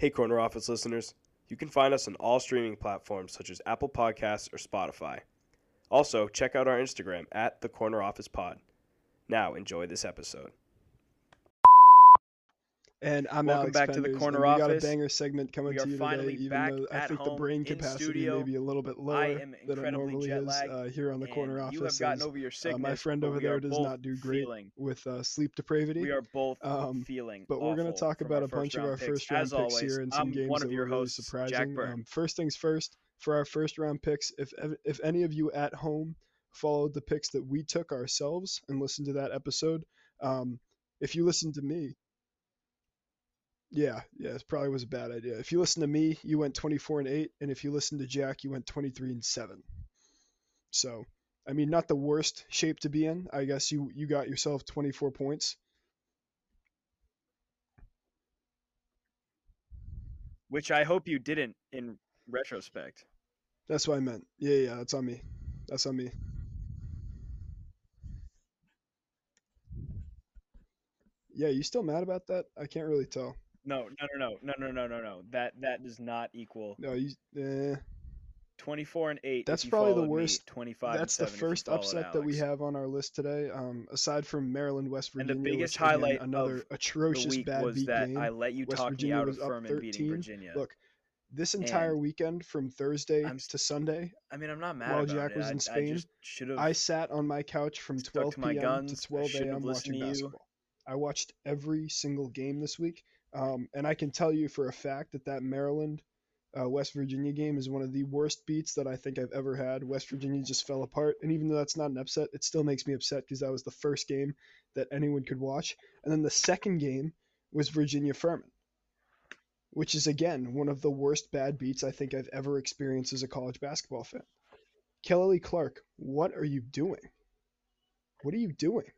Hey, Corner Office listeners. You can find us on all streaming platforms such as Apple Podcasts or Spotify. Also, check out our Instagram at the Corner Office Pod. Now, enjoy this episode. And I'm Welcome Alex back to the Corner we Office. got a banger segment coming We to you today, even though I think the brain in capacity studio. may be a little bit lower than it normally is uh, here on the Corner Office. You have gotten over your uh, sickness. my friend over there does not do great Feeling, with uh, sleep depravity. we are both Um, feeling. but we're going to talk about a bunch of our first round As picks always, here and some I'm games one of that your were really hosts, surprising. Um, first things first, for our first round picks, if if any of you at home followed the picks that we took ourselves and listened to that episode, um, if you listened to me, yeah, yeah, it probably was a bad idea. If you listen to me, you went 24 and 8, and if you listen to Jack, you went 23 and 7. So, I mean, not the worst shape to be in. I guess you you got yourself 24 points. which I hope you didn't in retrospect. That's what I meant. Yeah, yeah, that's on me. That's on me. Yeah, you still mad about that? I can't really tell. No, no, no, no, no, no, no, no. That that does not equal. No, you. Eh. Twenty-four and eight. That's probably the worst. Twenty-five. That's the first upset Alex. that we have on our list today. Um, aside from Maryland, West Virginia. And the biggest which, highlight again, another atrocious week bad was beat that game. I let you West talk Virginia me out of Furman beating Virginia. Look, this entire and weekend from Thursday I'm, to Sunday. I mean, I'm not mad. While Jack was it. I Spain, I, I, sat on my couch from 12 p.m. To 12 a.m. watching basketball. I watched every single game this week um, and I can tell you for a fact that that Maryland uh, West Virginia game is one of the worst beats that I think I've ever had. West Virginia just fell apart, and even though that's not an upset, it still makes me upset because that was the first game that anyone could watch. And then the second game was Virginia Furman, which is again one of the worst bad beats I think I've ever experienced as a college basketball fan. Kihei Clark, what are you doing? What are you doing?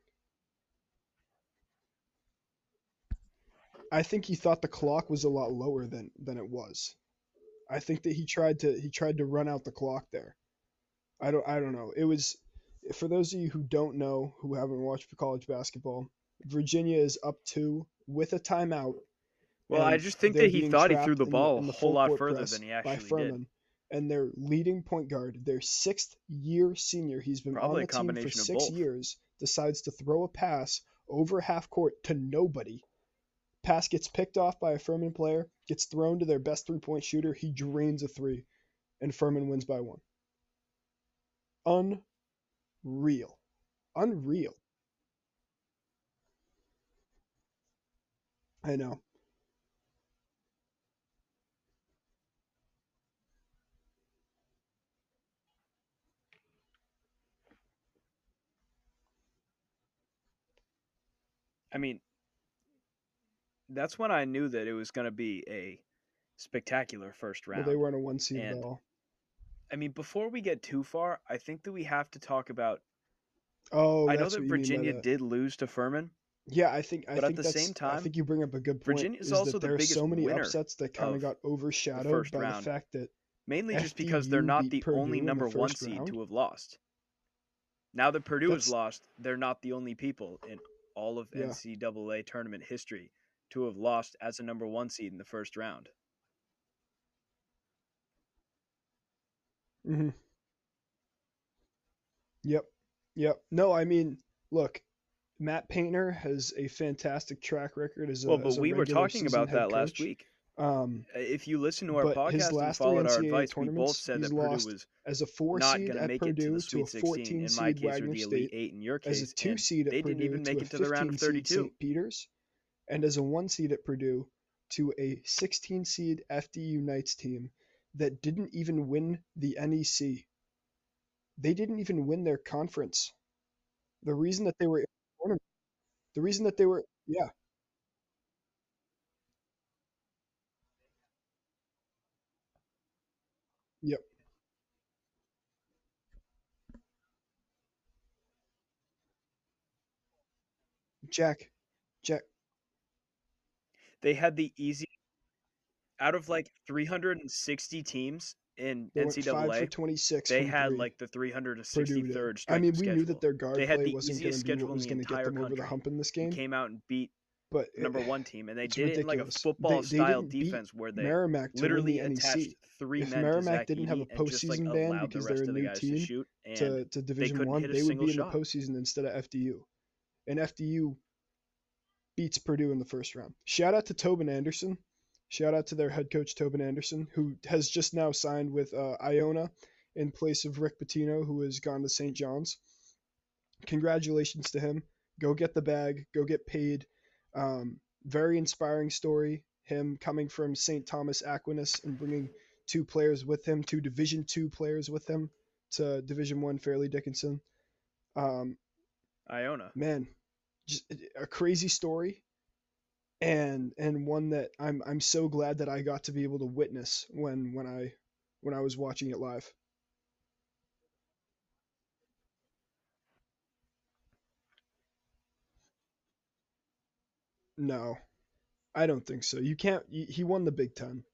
I think he thought the clock was a lot lower than than it was. I think that he tried to he tried to run out the clock there. I don't I don't know. It was for those of you who don't know who haven't watched college basketball, Virginia is up 2 with a timeout. Well, I just think that he thought he threw the ball in a the whole lot further than he by actually did. And their leading point guard, their sixth year senior, he's been Probably on the team for six both. years, decides to throw a pass over half court to nobody. Pass gets picked off by a Furman player, gets thrown to their best three point shooter. He drains a three, and Furman wins by one. Unreal. Unreal. I know. I mean, that's when I knew that it was going to be a spectacular first Well, round. they weren't a one seed at all. I mean, before we get too far, I think that we have to talk about. Oh, I know that what you mean by Virginia that. did lose to Furman. Yeah, I think I But at the same I think you bring up a good point. Virginia is also that the there are biggest so many upsets that kind of got overshadowed first by round. the fact that Mainly just because they're not the Purdue only in the number one seed round? to have lost. Now that Purdue has lost, they're not the only people in all of Yeah. NCAA tournament history to have lost as a number one seed in the first round. hmm Yep. Yep. No, I mean, look, Matt Painter has a fantastic track record as a well, but as we were talking about that last week. Um, Uh, If you listen to our podcast and followed our advice, we both said that Purdue was as a four not seed going to make it to Purdue the to, Sweet a 16. 14 In my case, or Wagner the State, Eight in your as case, a two seed they Purdue didn't even make it to the round of 32. Peter's, and as a one seed at Purdue to a 16 seed FDU Knights team that didn't even win the NEC. They didn't even win their conference. The reason that they were the reason that they were, yeah, yep, Jack, Jack, They had the easy out of like 360 teams in they went five for NCAA. 26. They had three. like the Purdue did. 363rd. I mean, we knew that their guard They had play the wasn't going to be what was going to get them over the hump in this game. came out and beat but it- number one team, and they did it in like a ridiculous. They- football they style defense where they Merrimack literally the attached NEC. three If men Merrimack didn't have a just like postseason ban allowed the because they're a of the new team to to, to Division One, they would be in the postseason instead of FDU, and FDU beats Purdue in the first round. Shout out to Tobin Anderson. Shout out to their head coach Tobin Anderson, who has just now signed with uh, Iona in place of Rick Pitino, who has gone to St. John's. Congratulations to him. Go get the bag. Go get paid. Um, very inspiring story. Him coming from St. Thomas Aquinas and bringing two players with him, two Division two players with him to Division one Fairleigh Dickinson. Um, Iona. man, a crazy story, and and one that I'm I'm so glad that I got to be able to witness when when I when I was watching it live. No, I don't think so. You can't. He won the Big Ten.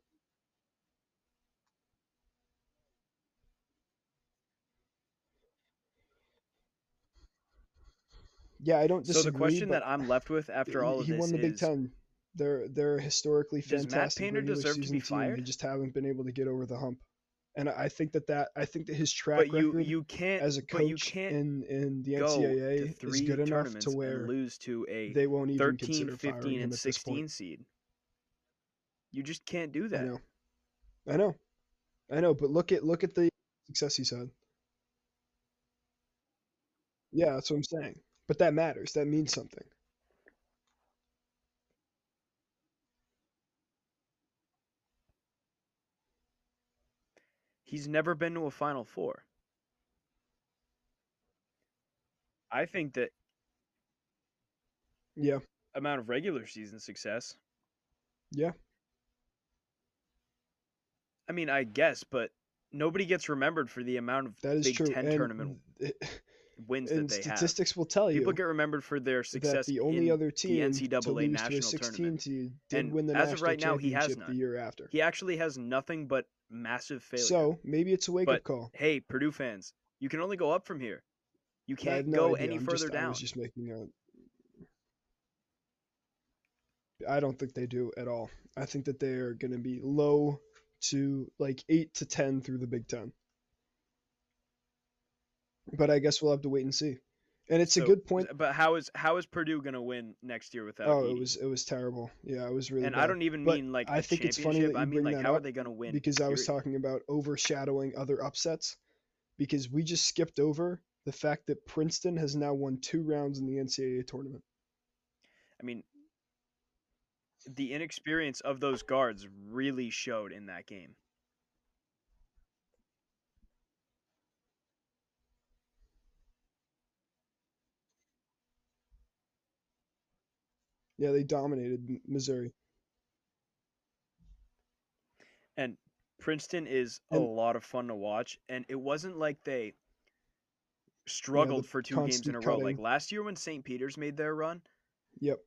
Yeah, I don't Disagree, So the question that I'm left with after all of he this won the Big is, Ten. They're they're historically Does Matt fantastic Painter deserve to be team. They just haven't been able to get over the hump. And I think that that I think that his track but you record you can't as a coach in in the NCAA is good enough to where lose to a they won't even 13, consider 15, and at 16 seed. You just can't do that. I know, I know, I know. But look at look at the success he's had. Yeah, that's what I'm saying. But that matters. That means something. He's never been to a Final Four. I think that Yeah, amount of regular season success. yeah. I mean, I guess, but nobody gets remembered for the amount of That is Big true. Ten and tournament it- wins and that they have. statistics will tell you People get remembered for their that success the only other team to NCAA lose to a 16 tournament. seed did And win the as of national right now, he has championship the year after. He actually has nothing but massive failure. So maybe it's a wake But up call. hey, Purdue fans, you can only go up from here. You can't no go idea. any I'm further just, I was just making a. I don't think they do at all. I think that they are going to be low to like eight to ten through the Big Ten. But I guess we'll have to wait and see. And it's a good point. But how is how is Purdue going to win next year without? Oh, Edey? it was it was terrible. Yeah, it was really. and bad. I don't even But mean like I think it's funny that I you mean bring like that how are they going to win? because I was talking about overshadowing other upsets because we just skipped over the fact that Princeton has now won two rounds in the NCAA tournament. I mean, the inexperience of those guards really showed in that game. Yeah, they dominated Missouri. And Princeton is a lot of fun to watch, and it wasn't like they struggled for two games in a row. Like last year when St. Peter's made their run, Yep.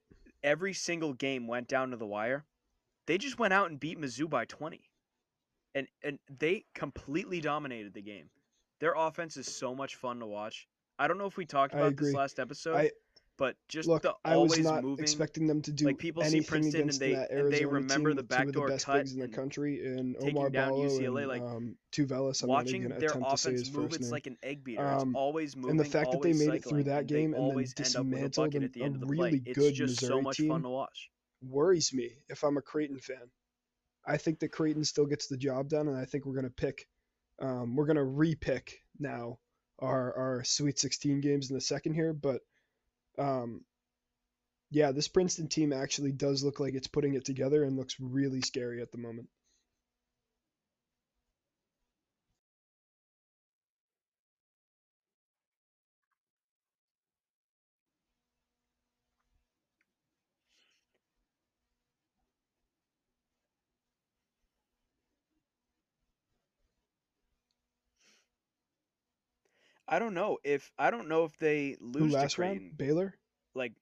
every single game went down to the wire. They just went out and beat Mizzou by 20. And and they completely dominated the game. Their offense is so much fun to watch. I don't know if we talked about this last episode, I but just look. the I was not moving expecting them to do like, people see anything Princeton and they- that and Arizona they remember team the of the best cut in the country, and Oumar down Ballo UCLA, and like, um, Tubelis. I'm watching their offense move, it's name. like an egg beater. Um, it's always moving. and the fact that they always made it through that game and then always end up with a dismantled at the end a of the really play. good It's just so much team. fun to watch. worries me if I'm a Creighton fan. I think that Creighton still gets the job done, and I think we're gonna pick, um, we're gonna re-pick now our our Sweet 16 games in the second here. But, um, yeah, this Princeton team actually does look like it's putting it together and looks really scary at the moment. I don't know if I don't know if they Who lose to Creighton. round? Baylor? Like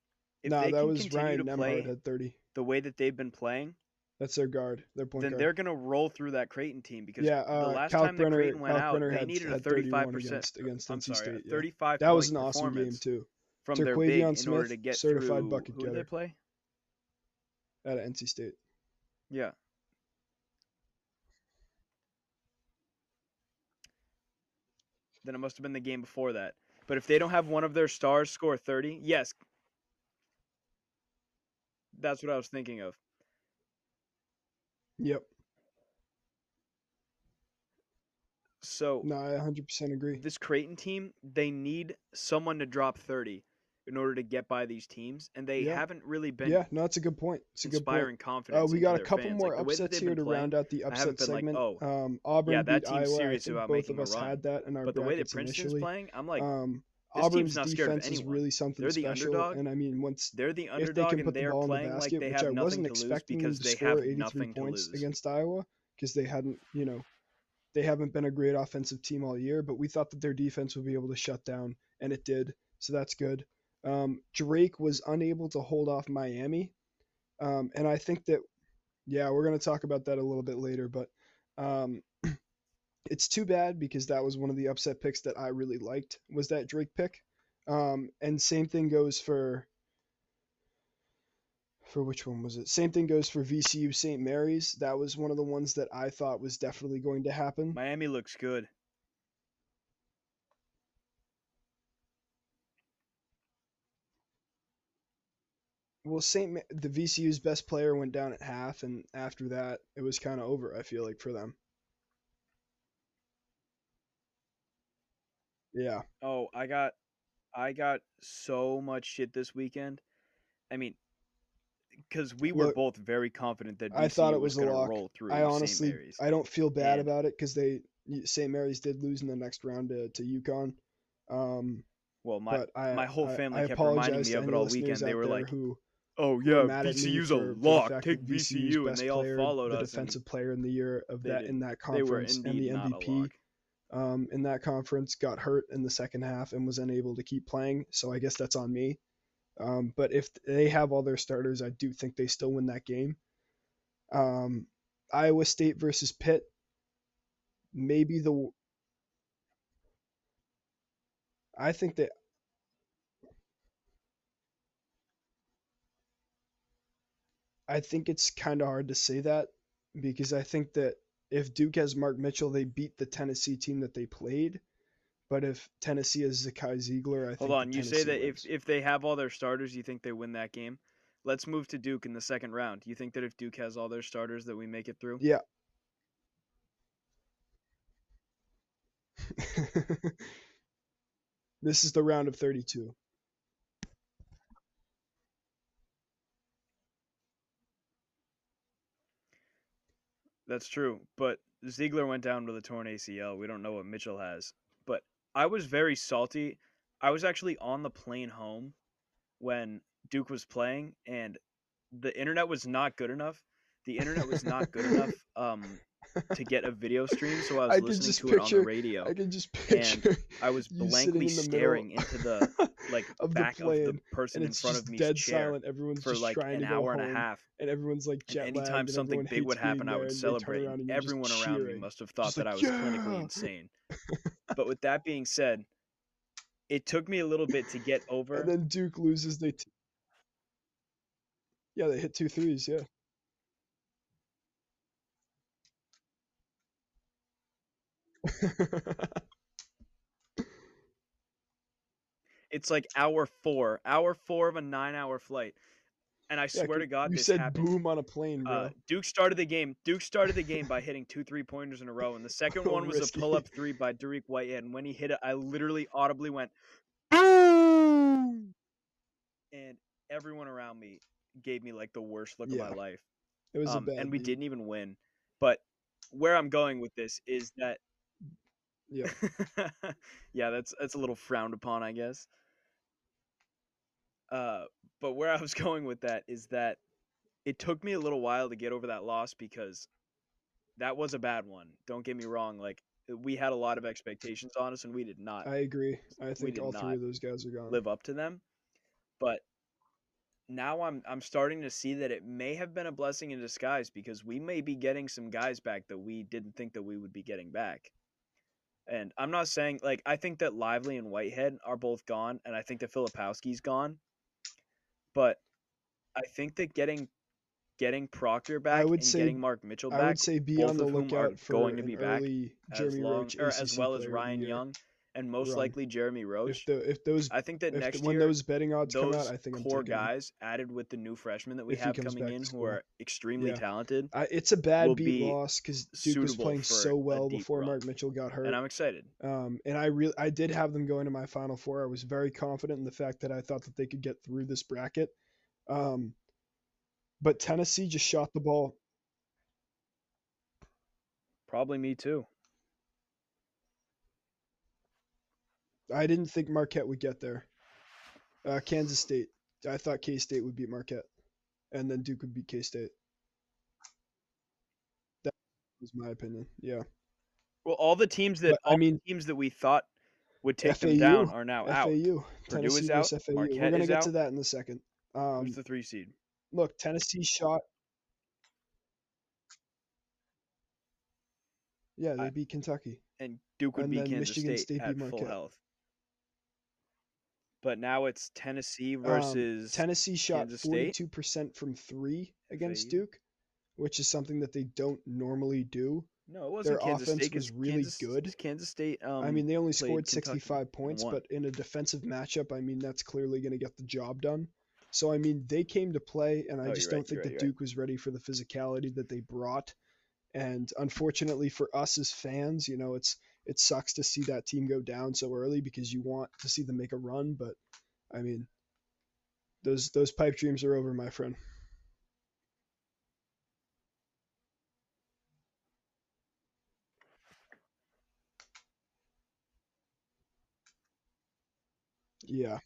if No, they that can was continue Ryan to play Nembhard at 30. the way that they've been playing, That's their guard, their point guard. then guard. they're gonna roll through that Creighton team because yeah, the uh, last Calc time that Brenner, Creighton went Calc out, Brenner they had, needed a thirty-five percent. against against NC sorry, State. yeah. thirty-five. That was an awesome game too. from their big Terquavion in order to get certified through. bucket Who did they getter. play? at NC State. Yeah. Then it must have been the game before that. But if they don't have one of their stars score 30, yes. That's what I was thinking of. Yep. So No, I 100% agree. this Creighton team, they need someone to drop 30 in order to get by these teams, and they Yeah. haven't really been Yeah, no, it's a good point. It's a good point. inspiring confidence. Uh, we got a couple fans. more Like, the way that upsets here to playing, round out the upset been like, segment. oh, um, Auburn yeah, that beat team's Iowa. serious about both of us run. had that in our But the way that Princeton's initially. playing, I'm like, um, Auburn's defense is really something They're the special, underdog. and I mean, once they're the if they underdog can and put the ball in the playing like basket, they which I wasn't expecting them because to they score 83 points against Iowa because they hadn't, you know, they haven't been a great offensive team all year, but we thought that their defense would be able to shut down, and it did. So that's good. Um, Drake was unable to hold off Miami, um, and I think that, yeah, we're gonna talk about that a little bit later, but um, it's too bad because that was one of the upset picks that I really liked was that Drake pick. Um, and same thing goes for for which one was it? Same thing goes for VCU St. Mary's. That was one of the ones that I thought was definitely going to happen. Miami looks good. Well, St. Ma- the VCU's best player went down at half, and after that, it was kind of over. I feel like for them. Yeah, Oh, I got I got so much shit this weekend. I mean, because we were Look, both very confident that VCU I thought it was, was a going to lock. roll through. I St. honestly. I don't feel bad And- about it because they St. Mary's did lose in the next round to to UConn. Um, well, my I, my whole family I kept reminding me of it all weekend. They were like, who "Oh yeah, VCU's for- a lock. Take VCU," and they all player, followed the us. defensive player in the year of that did- in that they were conference and the indeed not a MVP um, in that conference got hurt in the second half and was unable to keep playing. So I guess that's on me. Um, but if they have all their starters, I do think they still win that game. Um, Iowa State versus Pitt. Maybe the. I think that. I think it's kind of hard to say that because I think that if Duke has Mark Mitchell, they beat the Tennessee team that they played. But if Tennessee has Zakai Zeigler, I think Hold on, that you say Tennessee that if if they have all their starters, you think they win that game? Let's move to Duke in the second round. You think that if Duke has all their starters, that we make it through? Yeah. this is the round of 32. That's true, but Zeigler went down with a torn ACL. We don't know what Mitchell has. But I was very salty. I was actually on the plane home when Duke was playing, and the internet was not good enough. The internet was not good enough um, to get a video stream, so I was I listening to it on the radio. I can just picture I was blankly in the middle staring into the like of the back of the person in front of me dead silent. Everyone's for just like trying an to go hour and a half. and everyone's like And jet lagged, anytime and something big would happen, I would and celebrate. and and Everyone around me must have thought Just that like, I was clinically insane. But with that being said, it took me a little bit to get over. And then Duke loses. They, t- yeah, they hit two threes. Yeah. It's like hour four, hour four of a nine-hour flight, and I Yeah, swear to God, you this said happened. boom on a plane, bro. Uh, Duke started the game. Duke started the game by hitting two three pointers in a row, and the second Oh, one was risky. a pull up three by Dariq Whitehead. And when he hit it, I literally audibly went boom, and everyone around me gave me like the worst look Yeah. of my life. it was Um, a bad. and we beat. didn't even win. But where I'm going with this is that Yeah. yeah, that's that's a little frowned upon, I guess. Uh, but where I was going with that is that it took me a little while to get over that loss because that was a bad one. Don't get me wrong; like we had a lot of expectations on us, and we did not I agree. I think all three of those guys are gone. live up to them. But now I'm I'm starting to see that it may have been a blessing in disguise because we may be getting some guys back that we didn't think that we would be getting back. And I'm not saying like I think that Lively and Whitehead are both gone, and I think that Filipowski's gone. But I think that getting getting Proctor back I would and say- getting Mark Mitchell I back, would say be on the of whom are lookout for going to be back early as Jeremy long Roach, or as well as Ryan. Young and most likely Jeremy Roach. If the if those I think that next the, when year those betting odds come out, I think I'm core taking him. guys added with the new freshmen that we If have coming back in who are extremely Yeah. talented, I, it's a bad beat be loss because Duke was playing so well before run. Mark Mitchell got hurt. and I'm excited. Um, and I really, I did have them going to my Final Four. I was very confident in the fact that I thought that they could get through this bracket. Um, but Tennessee just shot the ball. Probably me too. I didn't think Marquette would get there. Uh, Kansas State. I thought K State would beat Marquette, and then Duke would beat K State. That was my opinion. Yeah. Well, all the teams that But, I mean- teams that we thought would take FAU, them down are now out. FAU. Purdue is Tennessee out, versus FAU. We're gonna is get to that in a second. Um, Who's the three seed? look, Tennessee shot. Yeah, they I- beat Kentucky. And Duke would and beat Kansas Michigan State, State beat at full Marquette. health. But now it's Tennessee Um, versus Tennessee shot State? forty-two percent from three against? Duke, which is something that they don't normally do. No, it wasn't their Kansas offense State. was really Kansas, good. Kansas State. Um, I mean, they only scored 65 points, but in a defensive matchup, I mean, that's clearly going to get the job done. So, I mean, they came to play, and I Oh, just don't right, think that right, you're right. Duke was ready for the physicality that they brought. And unfortunately for us as fans, you know, it's it sucks to see that team go down so early because you want to see them make a run. But I mean, those those pipe dreams are over, my friend. Yeah.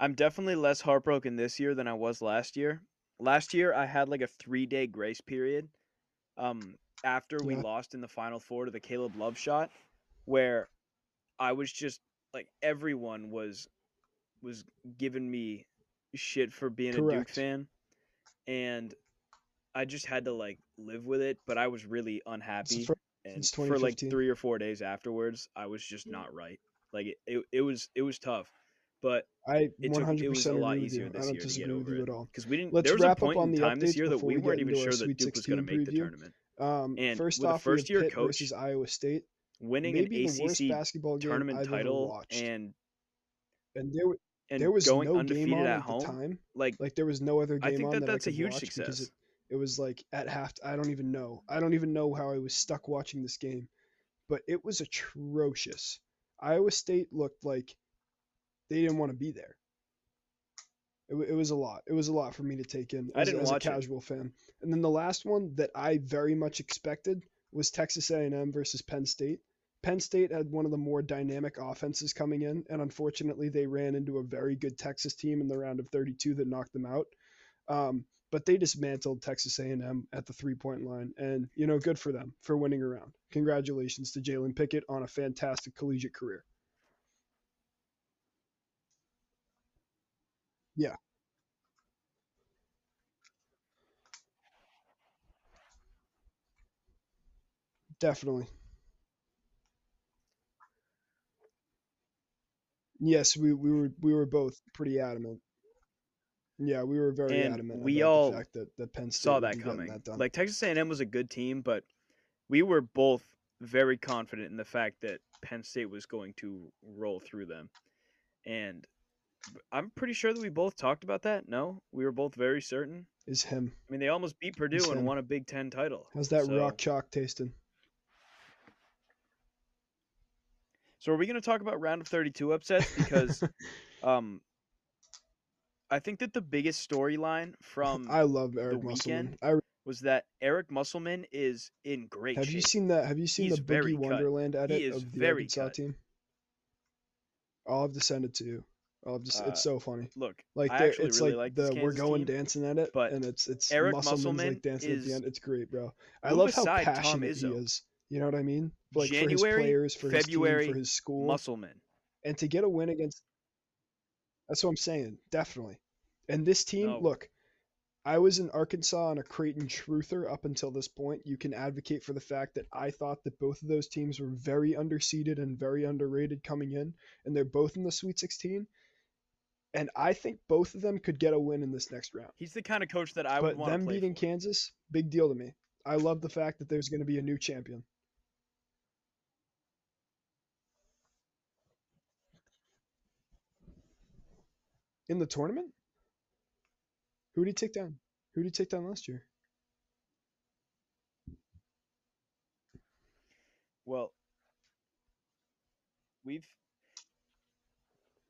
I'm definitely less heartbroken this year than I was last year. Last year, I had like a three day grace period um, after we Yeah. lost in the final four to the Caleb Love shot, where I was just like everyone was was giving me shit for being a Duke fan, and I just had to like live with it. But I was really unhappy, fir- and for like three or four days afterwards, I was just not right. Like it, it, it was it was tough, but I It 100% it was a agree lot with easier you. this I don't year to get disagree with over you it. at all. because we didn't. Let's there was a wrap up point on in the time this year that we we weren't even sure that Duke was going to 16 make the tournament. Um, And first with off, we first-year Pitt coach versus Iowa State. Winning Maybe an ACC basketball tournament title and And there, and there was going no undefeated game on at at home, the time. like Like there was no other I game think on that that that's I a huge success. it, it was like at half. I don't even know. I don't even know how I was stuck watching this game, but it was atrocious. Iowa State looked like they didn't want to be there. It, it was a lot. It was a lot for me to take in I as, didn't as a watch it. casual fan. And then the last one that I very much expected was Texas A&M versus Penn State. Penn State had one of the more dynamic offenses coming in, and unfortunately, they ran into a very good Texas team in the round of 32 that knocked them out. Um, but they dismantled Texas A&M at the three-point line, and you know, good for them for winning around. Congratulations to Jalen Pickett on a fantastic collegiate career. Yeah. Definitely. Yes, we, we were we were both pretty adamant. Yeah, we were very And adamant we all the fact that, that Penn State saw that coming. that done. Like Texas A&M was a good team, but we were both very confident in the fact that Penn State was going to roll through them, and I'm pretty sure that we both talked about that. No, we were both very certain. is him. I mean, they almost beat Purdue It's and him. won a Big Ten title. How's that so, rock chalk tasting? So are we going to talk about round of 32 upsets because um I think that the biggest storyline from I love Eric Musselman. I was that Eric Musselman is in great have shape. you seen that? Have you seen He's the Boogie cut. Wonderland edit is of the very Arkansas cut. team? I'll have to send it to you. To, s- Uh, it's so funny. Look, Like it's really like the we're going team, dancing at it, but and it's it's Eric Musselman's Musselman like dancing at the end. It's great, bro. I love how passionate he is. You know what I mean? Like for his players, for his team, for his school, Musselman. and to get a win against. That's what I'm saying. Definitely. And this team, No. look, I was in Arkansas on a Creighton truther up until this point. You can advocate for the fact that I thought that both of those teams were very underseeded and very underrated coming in, and they're both in the Sweet 16. And I think both of them could get a win in this next round. He's the kind of coach that I would but want them to play beating for. Kansas, big deal to me. I love the fact that there's going to be a new champion. In the tournament? Who did he take down? Who did he take down last year? Well, we've.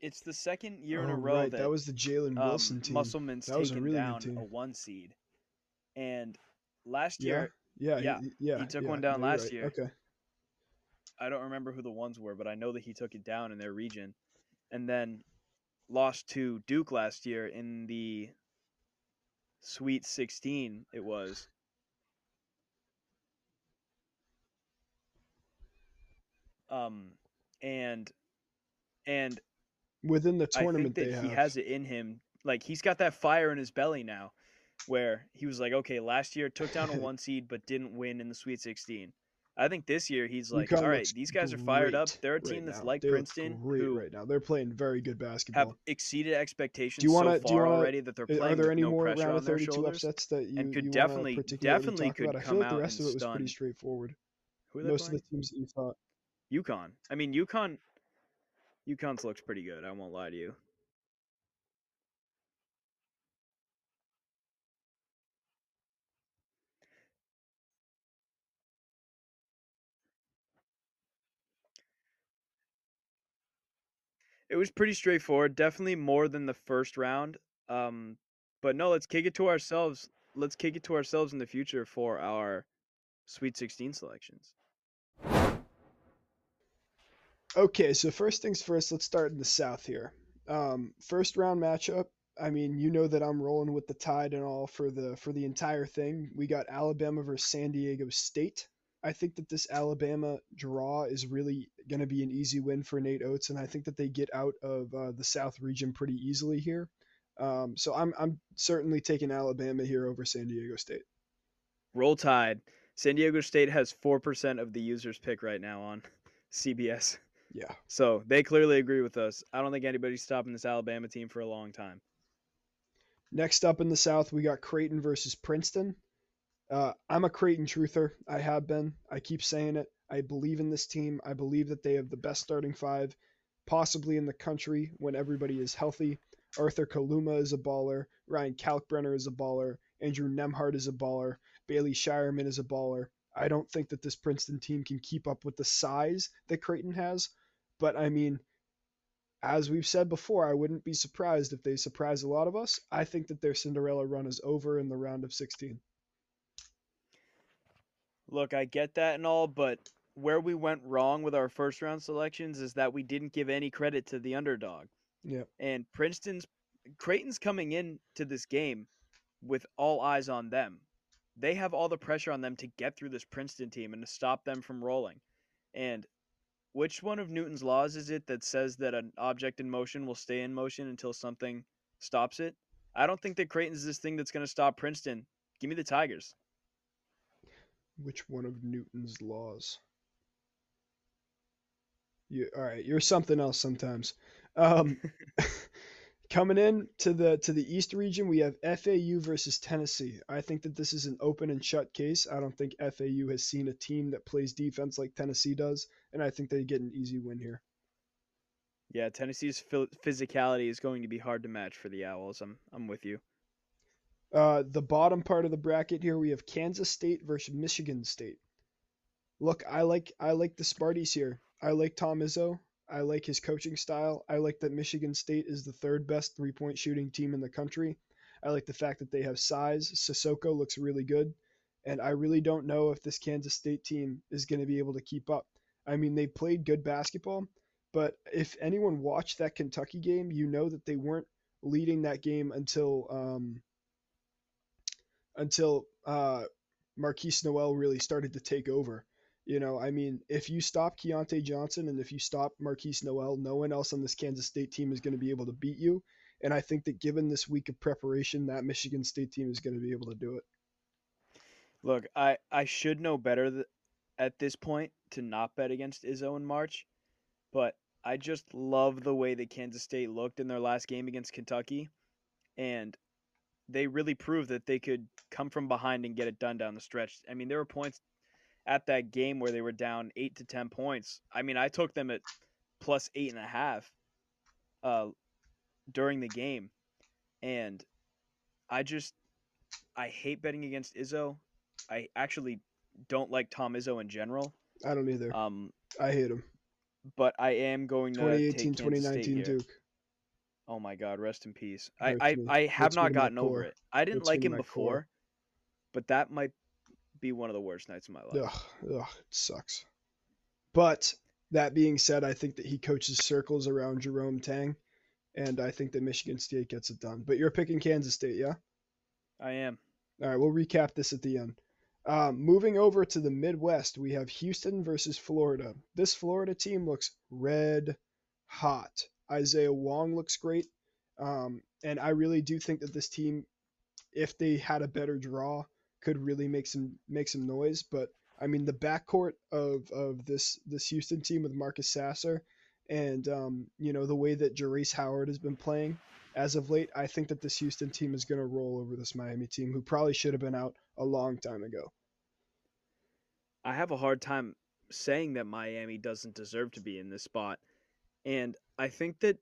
It's the second year in Oh, a row right, that, that was the Jalen um, Wilson team. Musselman's That was a taken really down a one seed, and last year yeah, yeah, he, yeah. he took yeah, one down last right. year. Okay. I don't remember who the ones were, but I know that he took it down in their region, and then lost to Duke last year in the Sweet 16. It was. Um, and and Within the tournament. I think that he has it in him. Like he's got that fire in his belly now, where he was like, okay, last year took down a one seed but didn't win in the Sweet 16. I think this year he's like, UConn all right, these guys are fired up. They're a right team that's now. like They Princeton, great who right now. They're playing very good basketball. have exceeded expectations wanna- so do you far wanna- already that they're Uh, playing Are there any no more round on of their 32 shoulders. upsets that you, and could you definitely- definitely could about? I feel come like the out rest of it was pretty straightforward. Who are they Most of playing? the teams that you thought. UConn. I mean, UConn. UConn's looks pretty good. I won't lie to you. It was pretty straightforward. Definitely more than the first round. Um, but no, let's kick it to ourselves. Let's kick it to ourselves in the future for our Sweet 16 selections. Okay, so first things first, let's start in the South here. Um, first round matchup. I mean, you know that I'm rolling with the Tide and all for the for the entire thing. We got Alabama versus San Diego State. I think that this Alabama draw is really going to be an easy win for Nate Oats, and I think that they get out of uh, the South region pretty easily here. Um, so I'm I'm certainly taking Alabama here over San Diego State. Roll Tide. San Diego State has 4% of the users pick right now on CBS. Yeah. So they clearly agree with us. I don't think anybody's stopping this Alabama team for a long time. Next up in the South, we got Creighton versus Princeton. Uh, I'm a Creighton truther. I have been. I keep saying it. I believe in this team. I believe that they have the best starting five, possibly in the country when everybody is healthy. Arthur Kaluma is a baller. Ryan Kalkbrenner is a baller. Andrew Nembhard is a baller. Bailey Scheierman is a baller. I don't think that this Princeton team can keep up with the size that Creighton has. But I mean, as we've said before, I wouldn't be surprised if they surprise a lot of us. I think that their Cinderella run is over in the round of 16. Look, I get that and all, but where we went wrong with our first round selections is that we didn't give any credit to the underdog. Yeah. And Princeton's Creighton's coming in to this game with all eyes on them. They have all the pressure on them to get through this Princeton team and to stop them from rolling. And which one of Newton's laws is it that says that an object in motion will stay in motion until something stops it? I don't think that Creighton's this thing that's going to stop Princeton. Give me the Tigers. Which one of Newton's laws? You all right? You're something else sometimes. Um, coming in to the to the East region, we have FAU versus Tennessee. I think that this is an open and shut case. I don't think FAU has seen a team that plays defense like Tennessee does, and I think they get an easy win here. Yeah, Tennessee's phys- physicality is going to be hard to match for the Owls. I'm I'm with you. Uh, the bottom part of the bracket here, we have Kansas State versus Michigan State. Look, I like I like the Sparties here. I like Tom Izzo. I like his coaching style. I like that Michigan State is the third best three point shooting team in the country. I like the fact that they have size. Sissoko looks really good. And I really don't know if this Kansas State team is going to be able to keep up. I mean, they played good basketball, but if anyone watched that Kentucky game, you know that they weren't leading that game until um, until uh, Markquis Nowell really started to take over. You know, I mean, if you stop Keyontae Johnson and if you stop Markquis Nowell, no one else on this Kansas State team is going to be able to beat you. And I think that given this week of preparation, that Michigan State team is going to be able to do it. Look, I I should know better th- at this point to not bet against Izzo in March, but I just love the way that Kansas State looked in their last game against Kentucky, and they really proved that they could come from behind and get it done down the stretch. I mean, there were points at that game where they were down eight to ten points. I mean, I took them at plus eight and a half uh, during the game, and I just I hate betting against Izzo. I actually don't like Tom Izzo in general. I don't either. Um, I hate him. but I am going to 2018, take Kansas State 2019 here. Duke. Oh my God, rest in peace. I, I. I have not gotten over core. it. I didn't like him before, core. but that might be one of the worst nights of my life. Ugh, ugh, it sucks. But that being said, I think that he coaches circles around Jerome Tang, and I think that Michigan State gets it done. But you're picking Kansas State, yeah? I am. All right, we'll recap this at the end. Um, moving over to the Midwest, we have Houston versus Florida. This Florida team looks red hot. Isaiah Wong looks great. Um, and I really do think that this team, if they had a better draw, could really make some make some noise. But I mean, the backcourt of, of this this Houston team with Marcus Sasser, and um, you know the way that Jerace Howard has been playing as of late, I think that this Houston team is going to roll over this Miami team, who probably should have been out a long time ago. I have a hard time saying that Miami doesn't deserve to be in this spot. And I think that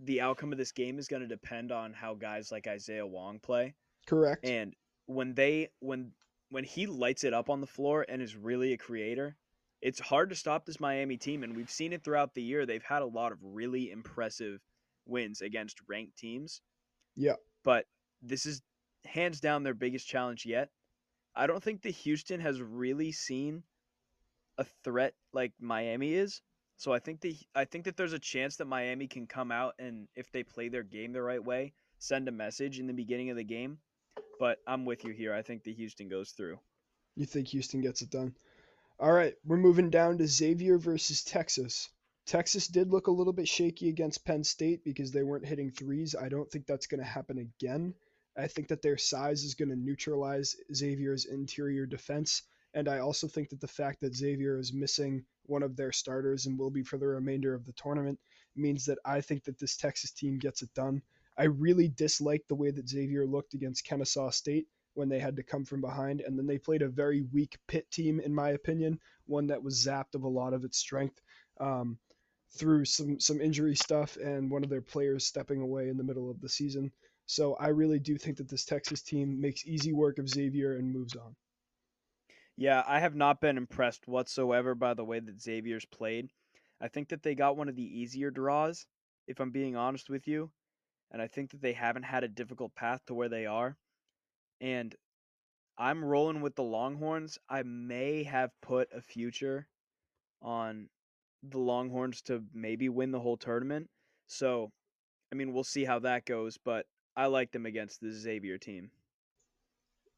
the outcome of this game is going to depend on how guys like Isaiah Wong play. Correct. And when they when when he lights it up on the floor and is really a creator, it's hard to stop this Miami team and we've seen it throughout the year. They've had a lot of really impressive wins against ranked teams. Yeah. But this is hands down their biggest challenge yet. I don't think that Houston has really seen a threat like Miami is. So I think that I think that there's a chance that Miami can come out and if they play their game the right way, send a message in the beginning of the game. But I'm with you here. I think the Houston goes through. You think Houston gets it done? All right, we're moving down to Xavier versus Texas. Texas did look a little bit shaky against Penn State because they weren't hitting threes. I don't think that's going to happen again. I think that their size is going to neutralize Xavier's interior defense. And I also think that the fact that Xavier is missing one of their starters and will be for the remainder of the tournament means that I think that this Texas team gets it done. I really disliked the way that Xavier looked against Kennesaw State when they had to come from behind. And then they played a very weak Pitt team, in my opinion, one that was zapped of a lot of its strength um, through some, some injury stuff and one of their players stepping away in the middle of the season. So I really do think that this Texas team makes easy work of Xavier and moves on. Yeah, I have not been impressed whatsoever by the way that Xavier's played. I think that they got one of the easier draws, if I'm being honest with you. And I think that they haven't had a difficult path to where they are. And I'm rolling with the Longhorns. I may have put a future on the Longhorns to maybe win the whole tournament. So, I mean, we'll see how that goes, but I like them against the Xavier team.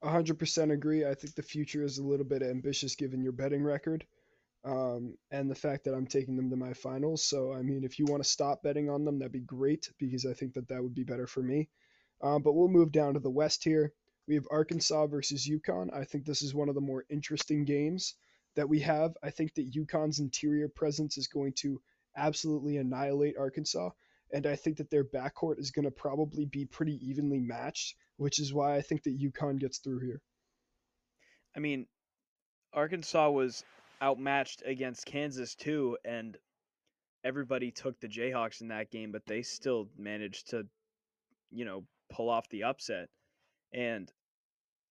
100% agree. I think the future is a little bit ambitious given your betting record um, and the fact that I'm taking them to my finals. So, I mean, if you want to stop betting on them, that'd be great because I think that that would be better for me. Um, but we'll move down to the West here. We have Arkansas versus UConn. I think this is one of the more interesting games that we have. I think that UConn's interior presence is going to absolutely annihilate Arkansas. And I think that their backcourt is going to probably be pretty evenly matched, which is why I think that UConn gets through here. I mean, Arkansas was outmatched against Kansas too, and everybody took the Jayhawks in that game, but they still managed to, you know, pull off the upset. And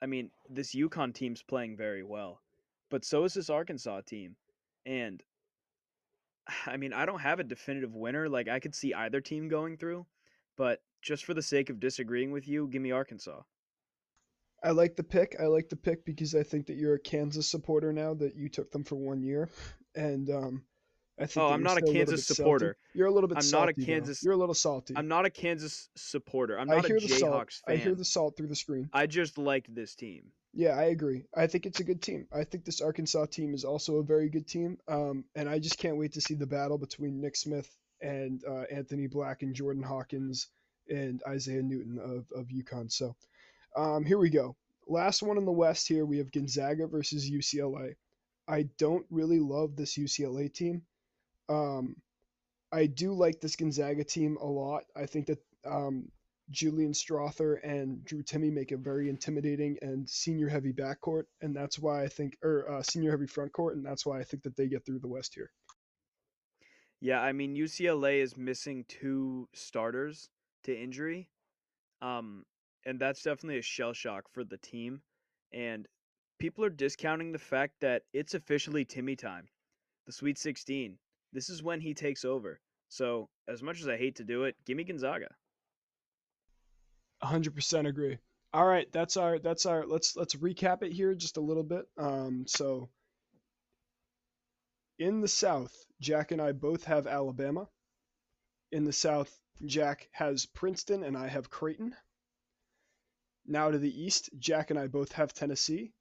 I mean, this UConn team's playing very well, but so is this Arkansas team. And I mean, I don't have a definitive winner. Like, I could see either team going through, but just for the sake of disagreeing with you, give me Arkansas. I like the pick. I like the pick because I think that you're a Kansas supporter now that you took them for one year, and um, I think. Oh, I'm not a Kansas bit supporter. Salty. You're a little bit. I'm salty, not a. Kansas- You're a little salty. I'm not a Kansas supporter. I'm I not a hear the salt. Jayhawks fan. I hear the salt through the screen. I just liked this team. Yeah, I agree. I think it's a good team. I think this Arkansas team is also a very good team. Um, and I just can't wait to see the battle between Nick Smith and uh, Anthony Black and Jordan Hawkins and Isaiah Newton of, of UConn. So um, here we go. Last one in the West here, we have Gonzaga versus UCLA. I don't really love this UCLA team. Um, I do like this Gonzaga team a lot. I think that um, Julian Strawther and Drew Timme make a very intimidating and senior heavy backcourt, and that's why I think, or uh, senior heavy front court, and that's why I think that they get through the West here. Yeah, I mean UCLA is missing two starters to injury. Um and that's definitely a shell shock for the team and people are discounting the fact that it's officially Timme time. The Sweet 16. This is when he takes over. So, as much as I hate to do it, give me Gonzaga. 100% agree. All right, that's our that's our let's let's recap it here just a little bit. Um so in the South, Jack and I both have Alabama. In the South, Jack has Princeton and I have Creighton. Now to the East, Jack and I both have Tennessee.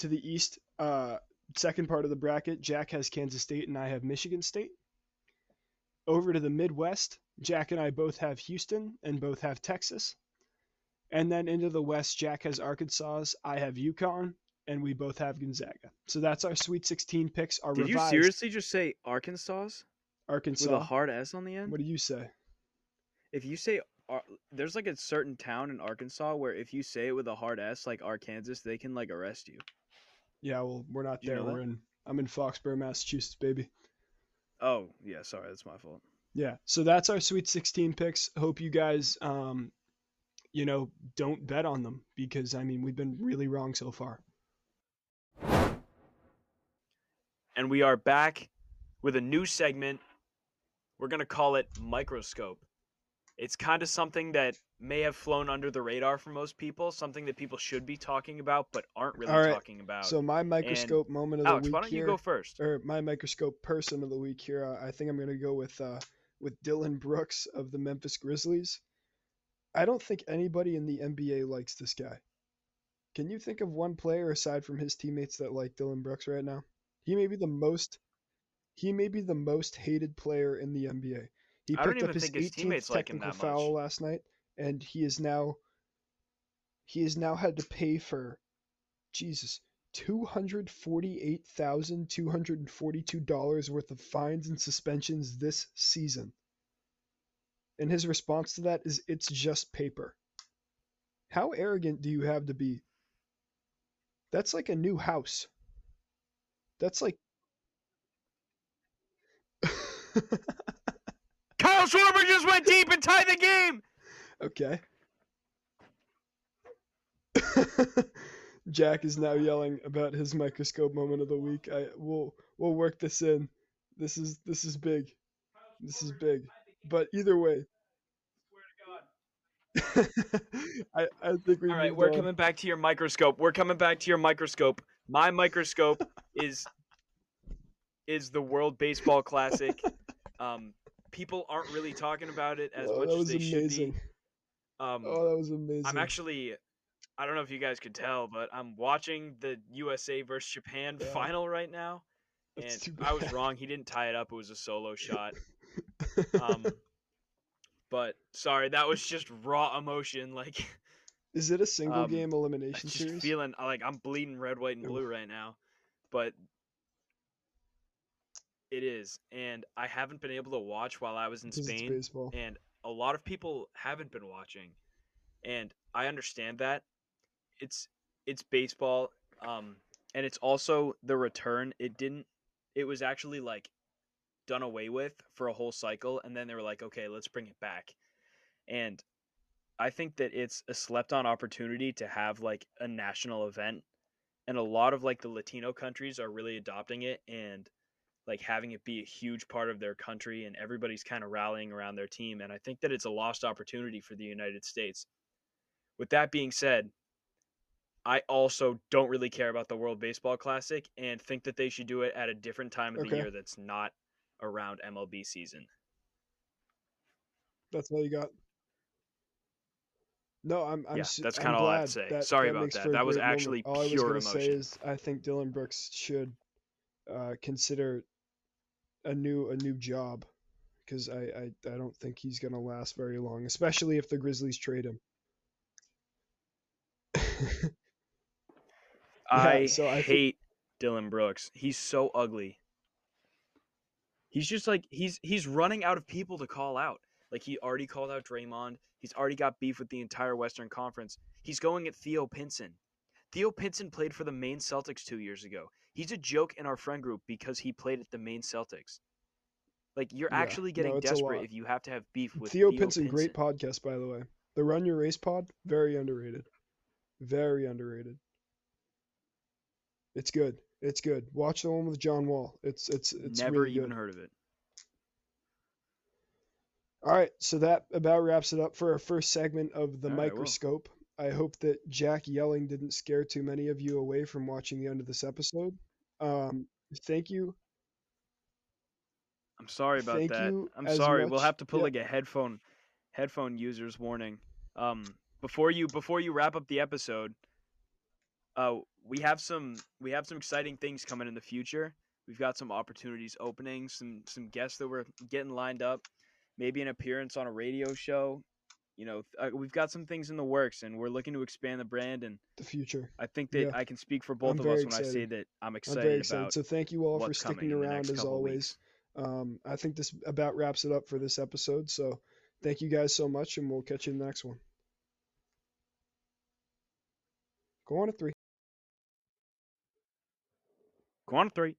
To the East, uh, second part of the bracket, Jack has Kansas State and I have Michigan State. Over to the Midwest, Jack and I both have Houston and both have Texas. And then into the West, Jack has Arkansas, I have UConn, and we both have Gonzaga. So that's our Sweet 16 picks. Our Did you seriously just say Arkansas Arkansas. with a hard S on the end? What do you say? If you say Ar- there's like a certain town in Arkansas where if you say it with a hard S like Arkansas, they can like arrest you. Yeah, well, we're not You know there. that? We're in. I'm in Foxborough, Massachusetts, baby. Oh, yeah, sorry, that's my fault. Yeah. So that's our Sweet 16 picks. Hope you guys, um, you know, don't bet on them because I mean we've been really wrong so far. And we are back with a new segment. We're going to call it Microscope. It's kind of something that may have flown under the radar for most people, something that people should be talking about but aren't really All right, talking about. So my microscope moment of the Alex, week why don't here, you go first? or my microscope person of the week here, I think I'm gonna go with uh, with Dillon Brooks of the Memphis Grizzlies. I don't think anybody in the NBA likes this guy. Can you think of one player aside from his teammates that like Dillon Brooks right now? He may be the most he may be the most hated player in the NBA. He I don't picked up his think his 18th teammates like him technical that foul much. last night, and he is now he has now had to pay for Jesus two hundred forty-eight thousand two hundred and forty-two dollars worth of fines and suspensions this season. And his response to that is, "It's just paper." How arrogant do you have to be? That's like a new house. That's like. Kyle Schwarber just went deep and tied the game. okay. Jack is now yelling about his microscope moment of the week. I we'll we'll work this in. This is this is big. This is big. But either way. I, I think we All right, we're on. coming back to your microscope. We're coming back to your microscope. My microscope is is the World Baseball Classic. Um, people aren't really talking about it as oh, much as they amazing. should be. Um, Oh, that was amazing. I'm actually, I don't know if you guys could tell, but I'm watching the USA versus Japan Yeah. final right now, That's and I was wrong. He didn't tie it up. It was a solo shot. Um, but sorry, that was just raw emotion. Like Is it a single um, game elimination just series? feeling like I'm bleeding red, white, and blue right now. But it is, and I haven't been able to watch while I was in Spain, and a lot of people haven't been watching, and I understand that. It's it's baseball, um, and it's also the return. It didn't. It was actually like done away with for a whole cycle, and then they were like, okay, let's bring it back, and I think that it's a slept on opportunity to have like a national event and a lot of like the Latino countries are really adopting it and like having it be a huge part of their country and everybody's kind of rallying around their team and I think that it's a lost opportunity for the United States. With that being said, I also don't really care about the World Baseball Classic and think that they should do it at a different time of the year that's not around MLB season. That's all you got. No, I'm. I'm Yeah, that's kinda all I have to say. That, Sorry that about that. That was moment. actually All I was pure gonna say emotion. is I think Dillon Brooks should uh, consider a new a new job because I, I I don't think he's gonna last very long, especially if the Grizzlies trade him. I so I think- hate Dillon Brooks. He's so ugly. He's just like he's he's running out of people to call out. Like he already called out Draymond. He's already got beef with the entire Western Conference. He's going at Theo Pinson. Theo Pinson played for the Maine Celtics two years ago. He's a joke in our friend group because he played at the Maine Celtics. Like you're Yeah, actually getting a desperate if you have to have beef with Theo Theo Pinson, great podcast by the way. The Run Your Race pod, very underrated, very underrated. It's good. It's good. Watch the one with John Wall. It's it's it's Never really even good. heard of it. All right, so that about wraps it up for our first segment of the All right, well. microscope. I hope that Jack yelling didn't scare too many of you away from watching the end of this episode. Um, thank you. I'm sorry about Thank that. I'm sorry. We'll have to put yeah. like a headphone headphone users warning. Um before you before you wrap up the episode, uh we have some we have some exciting things coming in the future. We've got some opportunities opening, some some guests that we're getting lined up, maybe an appearance on a radio show. You know, uh, we've got some things in the works and we're looking to expand the brand and The future. I think that Yeah. I can speak for both I'm of us very when I say that I'm I'm excited very excited. about So thank you all for sticking coming in the around as always. Um, I think this about wraps it up for this episode. So thank you guys so much, and we'll catch you in the next one. Go on at three. Go on to three.